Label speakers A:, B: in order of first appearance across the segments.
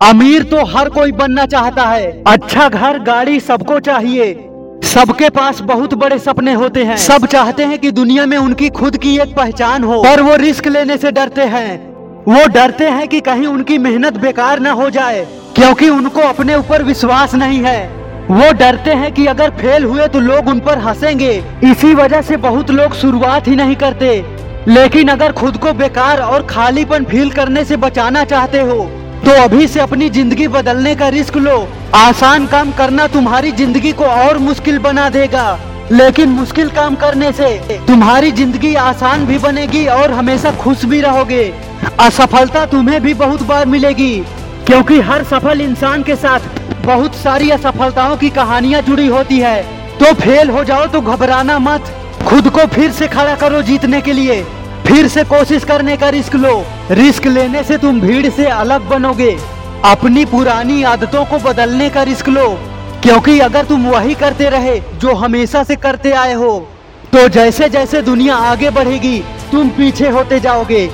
A: अमीर तो हर कोई बनना चाहता है। अच्छा घर, गाड़ी सबको चाहिए। सबके पास बहुत बड़े सपने होते हैं। सब चाहते हैं कि दुनिया में उनकी खुद की एक पहचान हो। पर वो रिस्क लेने से डरते हैं। वो डरते हैं कि कहीं उनकी मेहनत बेकार ना हो जाए, क्योंकि उनको अपने ऊपर विश्वास नहीं है। वो डरते हैं कि अगर फेल हुए तो लोग उन पर हंसेंगे। इसी वजह से बहुत लोग शुरुआत ही नहीं करते। लेकिन अगर खुद को बेकार और खालीपन फील करने से बचाना चाहते हो तो अभी से अपनी ज़िंदगी बदलने का रिस्क लो। आसान काम करना तुम्हारी ज़िंदगी को और मुश्किल बना देगा। लेकिन मुश्किल काम करने से तुम्हारी ज़िंदगी आसान भी बनेगी और हमेशा खुश भी रहोगे। असफलता तुम्हें भी बहुत बार मिलेगी, क्योंकि हर सफल इंसान के साथ बहुत सारी असफलताओं की कहानियाँ जुड़ी होती है। तो फेल हो जाओ तो घबराना मत। खुद को फिर से खड़ा करो जीतने के लिए। फिर से कोशिश करने का रिस्क लो। रिस्क लेने से तुम भीड़ से अलग बनोगे। अपनी पुरानी आदतों को बदलने का रिस्क लो। क्योंकि अगर तुम वही करते रहे जो हमेशा से करते आए हो तो जैसे जैसे दुनिया आगे बढ़ेगी, तुम पीछे होते जाओगे।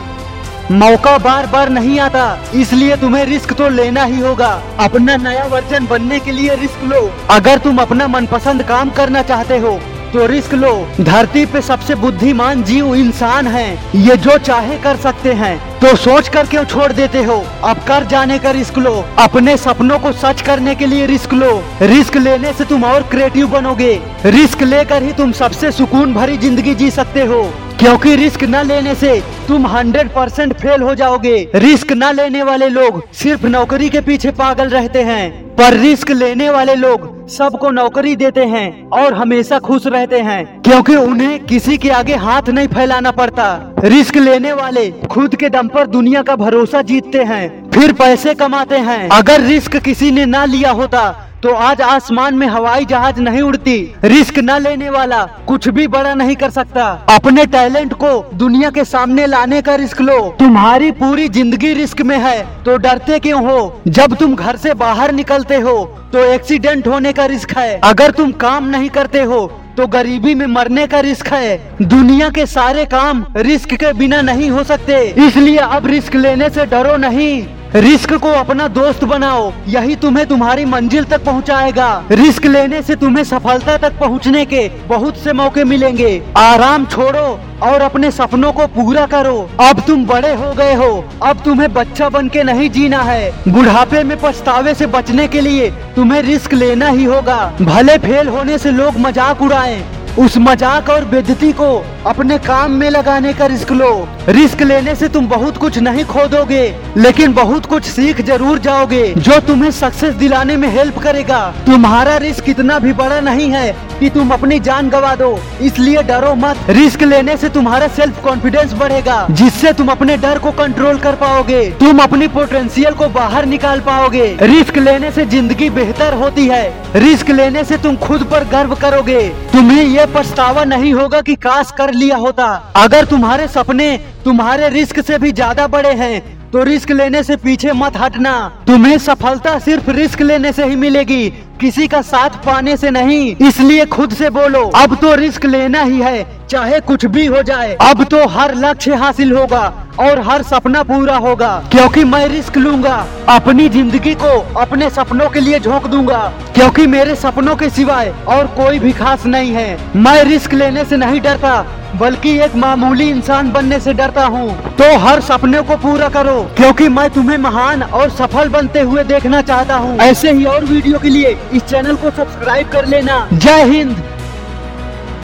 A: मौका बार बार नहीं आता, इसलिए तुम्हें रिस्क तो लेना ही होगा। अपना नया वर्जन बनने के लिए रिस्क लो। अगर तुम अपना मनपसंद काम करना चाहते हो तो रिस्क लो। धरती पे सबसे बुद्धिमान जीव इंसान है। ये जो चाहे कर सकते हैं तो सोच कर क्यों छोड़ देते हो? अब कर जाने का रिस्क लो। अपने सपनों को सच करने के लिए रिस्क लो। रिस्क लेने से तुम और क्रिएटिव बनोगे। रिस्क लेकर ही तुम सबसे सुकून भरी ज़िंदगी जी सकते हो। क्योंकि रिस्क न लेने से तुम 100 परसेंट फेल हो जाओगे। रिस्क न लेने वाले लोग सिर्फ़ नौकरी के पीछे पागल रहते हैं। पर रिस्क लेने वाले लोग सबको नौकरी देते हैं और हमेशा खुश रहते हैं। क्योंकि उन्हें किसी के आगे हाथ नहीं फैलाना पड़ता। रिस्क लेने वाले खुद के दम पर दुनिया का भरोसा जीतते हैं, फिर पैसे कमाते हैं। अगर रिस्क किसी ने ना लिया होता तो आज आसमान में हवाई जहाज़ नहीं उड़ती। रिस्क न लेने वाला कुछ भी बड़ा नहीं कर सकता। अपने टैलेंट को दुनिया के सामने लाने का रिस्क लो। तुम्हारी पूरी ज़िंदगी रिस्क में है तो डरते क्यों हो? जब तुम घर से बाहर निकलते हो तो एक्सीडेंट होने का रिस्क है। अगर तुम काम नहीं करते हो तो गरीबी में मरने का रिस्क है। दुनिया के सारे काम रिस्क के बिना नहीं हो सकते। इसलिए अब रिस्क लेने से डरो नहीं। रिस्क को अपना दोस्त बनाओ, यही तुम्हें तुम्हारी मंजिल तक पहुंचाएगा। रिस्क लेने से तुम्हें सफलता तक पहुँचने के बहुत से मौके मिलेंगे। आराम छोड़ो और अपने सपनों को पूरा करो। अब तुम बड़े हो गए हो, अब तुम्हें बच्चा बन के नहीं जीना है। बुढ़ापे में पछतावे से बचने के लिए तुम्हें रिस्क लेना ही होगा। भले फेल होने से लोग मज़ाक उड़ाएँ उस मज़ाक और बेजती को अपने काम में लगाने का रिस्क लो। रिस्क लेने से तुम बहुत कुछ नहीं खोदोगे, लेकिन बहुत कुछ सीख ज़रूर जाओगे। जो तुम्हें सक्सेस दिलाने में हेल्प करेगा, तुम्हारा रिस्क इतना भी बड़ा नहीं है कि तुम अपनी जान गवा दो। इसलिए डरो मत। रिस्क लेने से तुम्हारा सेल्फ कॉन्फिडेंस बढ़ेगा, जिससे तुम अपने डर को कंट्रोल कर पाओगे। तुम अपनी पोटेंशियल को बाहर निकाल पाओगे। रिस्क लेने से ज़िंदगी बेहतर होती है। रिस्क लेने से तुम खुद पर गर्व करोगे। तुम्हें ये पछतावा नहीं होगा कि काश कर लिया होता। अगर तुम्हारे सपने तुम्हारे रिस्क से भी ज़्यादा बड़े हैं तो रिस्क लेने से पीछे मत हटना। तुम्हें सफलता सिर्फ़ रिस्क लेने से ही मिलेगी किसी का साथ पाने से नहीं। इसलिए खुद से बोलो, अब तो रिस्क लेना ही है, चाहे कुछ भी हो जाए। अब तो हर लक्ष्य हासिल होगा और हर सपना पूरा होगा। क्योंकि मैं रिस्क लूँगा, अपनी ज़िंदगी को अपने सपनों के लिए झोंक दूँगा। क्योंकि मेरे सपनों के सिवाय और कोई भी खास नहीं है। मैं रिस्क लेने से नहीं डरता, बल्कि एक मामूली इंसान बनने से डरता हूँ। तो हर सपने को पूरा करो, क्योंकि मैं तुम्हें महान और सफल बनते हुए देखना चाहता हूँ। ऐसे ही और वीडियो के लिए इस चैनल को सब्सक्राइब कर लेना। जय हिंद।